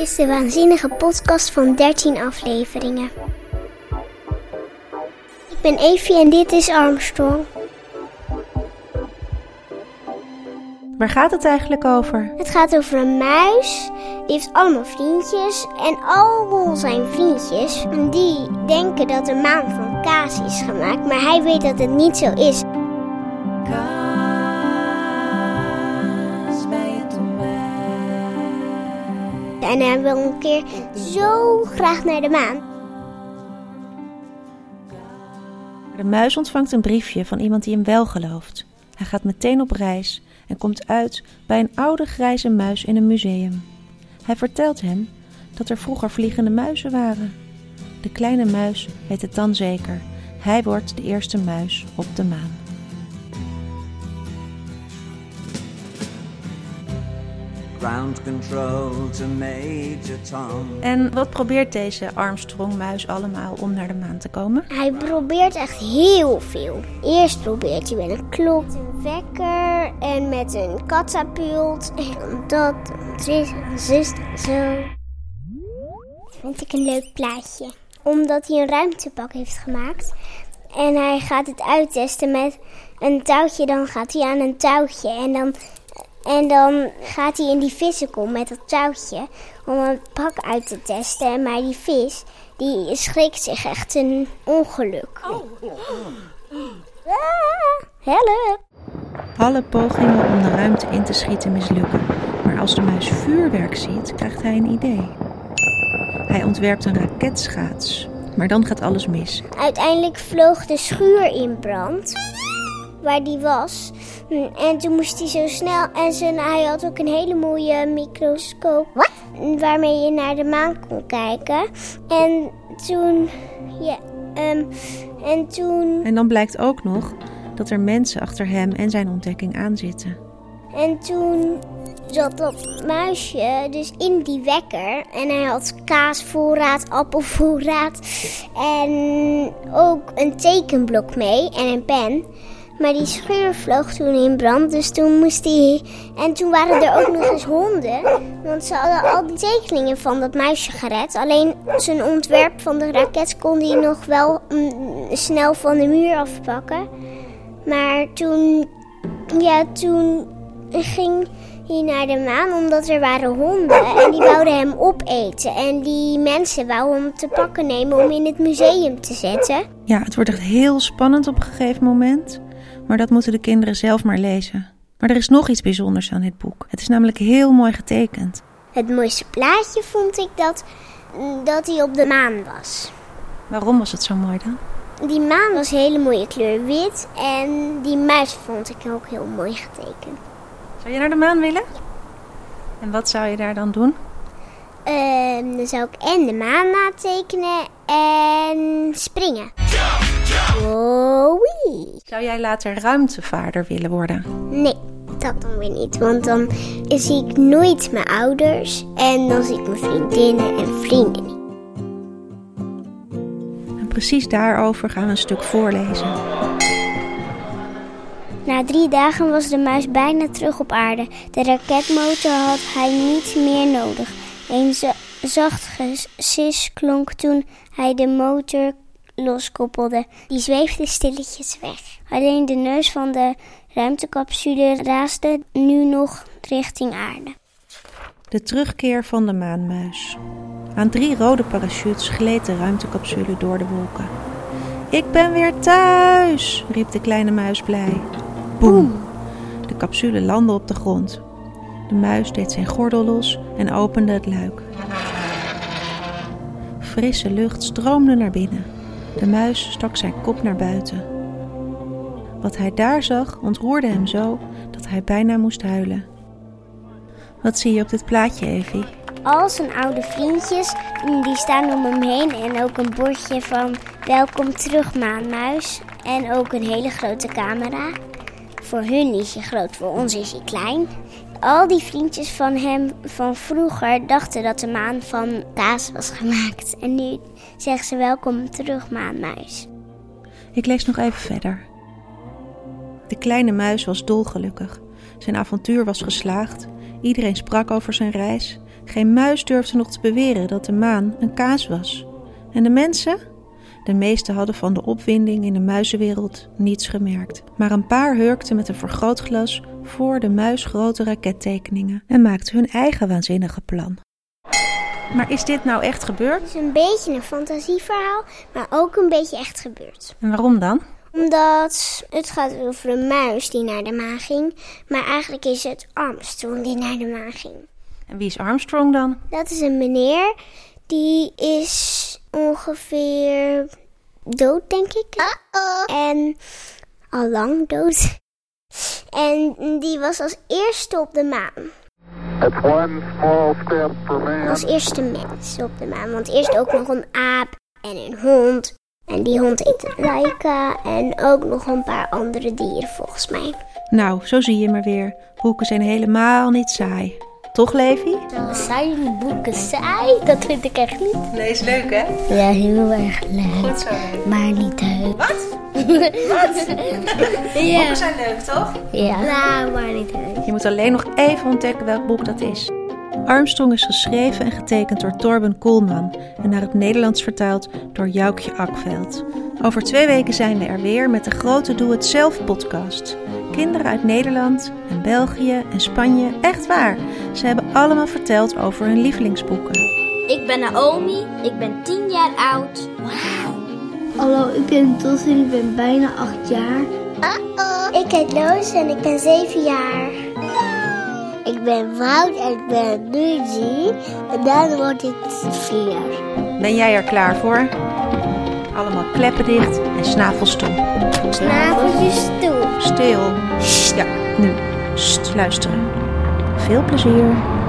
is de waanzinnige podcast van 13 afleveringen. Ik ben Evie en dit is Armstrong. Waar gaat het eigenlijk over? Het gaat over een muis. Die heeft allemaal vriendjes. En al zijn vriendjes, die denken dat de maan van kaas is gemaakt. Maar hij weet dat het niet zo is. En hij wil een keer zo graag naar de maan. De muis ontvangt een briefje van iemand die hem wel gelooft. Hij gaat meteen op reis en komt uit bij een oude grijze muis in een museum. Hij vertelt hem dat er vroeger vliegende muizen waren. De kleine muis weet het dan zeker. Hij wordt de eerste muis op de maan. Ground control to Major Tom. En wat probeert deze Armstrong-muis allemaal om naar de maan te komen? Hij probeert echt heel veel. Eerst probeert hij met een klok, een wekker en met een katapult. En dat, zus, zus, zo. Dat vind ik een leuk plaatje. Omdat hij een ruimtepak heeft gemaakt. En hij gaat het uittesten met een touwtje. Dan gaat hij aan een touwtje. En dan en dan gaat hij in die vissenkom met dat touwtje om een pak uit te testen. Maar die vis, die schrikt zich echt een ongeluk. Oh. Ah, help! Alle pogingen om de ruimte in te schieten mislukken. Maar als de muis vuurwerk ziet, krijgt hij een idee. Hij ontwerpt een raketschaats. Maar dan gaat alles mis. Uiteindelijk vloog de schuur in brand waar die was. En toen moest hij zo snel. En zijn, hij had ook een hele mooie microscoop. Wat? Waarmee je naar de maan kon kijken. En toen. Ja, um, en toen. En dan blijkt ook nog dat er mensen achter hem en zijn ontdekking aanzitten. En toen zat dat muisje dus in die wekker. En hij had kaasvoorraad, appelvoorraad. En ook een tekenblok mee en een pen. Maar die schuur vloog toen in brand, dus toen moest hij... En toen waren er ook nog eens honden, want ze hadden al die tekeningen van dat muisje gered. Alleen zijn ontwerp van de raket kon hij nog wel mm, snel van de muur afpakken. Maar toen... Ja, toen ging hij naar de maan omdat er waren honden en die wouden hem opeten. En die mensen wouden hem te pakken nemen om in het museum te zetten. Ja, het wordt echt heel spannend op een gegeven moment maar dat moeten de kinderen zelf maar lezen. Maar er is nog iets bijzonders aan dit boek. Het is namelijk heel mooi getekend. Het mooiste plaatje vond ik dat, dat hij op de maan was. Waarom was het zo mooi dan? Die maan was een hele mooie kleur wit en die muis vond ik ook heel mooi getekend. Zou je naar de maan willen? Ja. En wat zou je daar dan doen? Uh, dan zou ik en de maan natekenen en springen. Oh, Zou jij later ruimtevaarder willen worden? Nee, dat dan weer niet. Want dan zie ik nooit mijn ouders en dan zie ik mijn vriendinnen en vrienden niet. En precies daarover gaan we een stuk voorlezen. Na drie dagen was de muis bijna terug op aarde. De raketmotor had hij niet meer nodig. Een zacht gesis klonk toen hij de motor loskoppelde. Die zweefde stilletjes weg. Alleen de neus van de ruimtecapsule raasde nu nog richting aarde. De terugkeer van de maanmuis. Aan drie rode parachutes gleed de ruimtecapsule door de wolken. Ik ben weer thuis, riep de kleine muis blij. Boem! De capsule landde op de grond. De muis deed zijn gordel los en opende het luik. Frisse lucht stroomde naar binnen. De muis stak zijn kop naar buiten. Wat hij daar zag ontroerde hem zo dat hij bijna moest huilen. Wat zie je op dit plaatje, Evie? Al zijn oude vriendjes, die staan om hem heen. En ook een bordje van welkom terug maanmuis. En ook een hele grote camera. Voor hun is hij groot, voor ons is hij klein. Al die vriendjes van hem van vroeger dachten dat de maan van kaas was gemaakt. En nu zeggen ze welkom terug, maanmuis. Ik lees nog even verder. De kleine muis was dolgelukkig. Zijn avontuur was geslaagd. Iedereen sprak over zijn reis. Geen muis durfde nog te beweren dat de maan een kaas was. En de mensen? De meesten hadden van de opwinding in de muizenwereld niets gemerkt. Maar een paar hurkten met een vergrootglas voor de muisgrote rakettekeningen en maakten hun eigen waanzinnige plan. Maar is dit nou echt gebeurd? Het is een beetje een fantasieverhaal, maar ook een beetje echt gebeurd. En waarom dan? Omdat het gaat over een muis die naar de maan ging, maar eigenlijk is het Armstrong die naar de maan ging. En wie is Armstrong dan? Dat is een meneer die is ongeveer dood, denk ik. En al lang dood. En die was als eerste op de maan. One small step for man. Als eerste mens op de maan. Want eerst ook nog een aap en een hond. En die hond heette Laika. En ook nog een paar andere dieren volgens mij. Nou, zo zie je maar weer. Boeken zijn helemaal niet saai. Toch, Levi? Zijn boeken saai? Dat vind ik echt niet. Nee, is leuk hè? Ja, heel erg leuk. zo leuk. Maar niet leuk. Wat? Ja. Boeken zijn leuk, toch? Ja. Nou, maar niet leuk. Je moet alleen nog even ontdekken welk boek dat is. Armstrong is geschreven en getekend door Torben Koolman en naar het Nederlands vertaald door Joukje Akveld. Over twee weken zijn we er weer met de grote Doe Het Zelf podcast. Kinderen uit Nederland en België en Spanje, echt waar. Ze hebben allemaal verteld over hun lievelingsboeken. Ik ben Naomi, ik ben 10 jaar oud. Hallo, ik ben Tos en ik ben bijna acht jaar. Ik heet Loos en ik ben zeven jaar. Ik ben Wout en ik ben nu drie. En dan word ik vier. Ben jij er klaar voor? Allemaal kleppen dicht en snavels toe. Snaveltjes toe. Stil. Ja, nu. Luisteren. Veel plezier.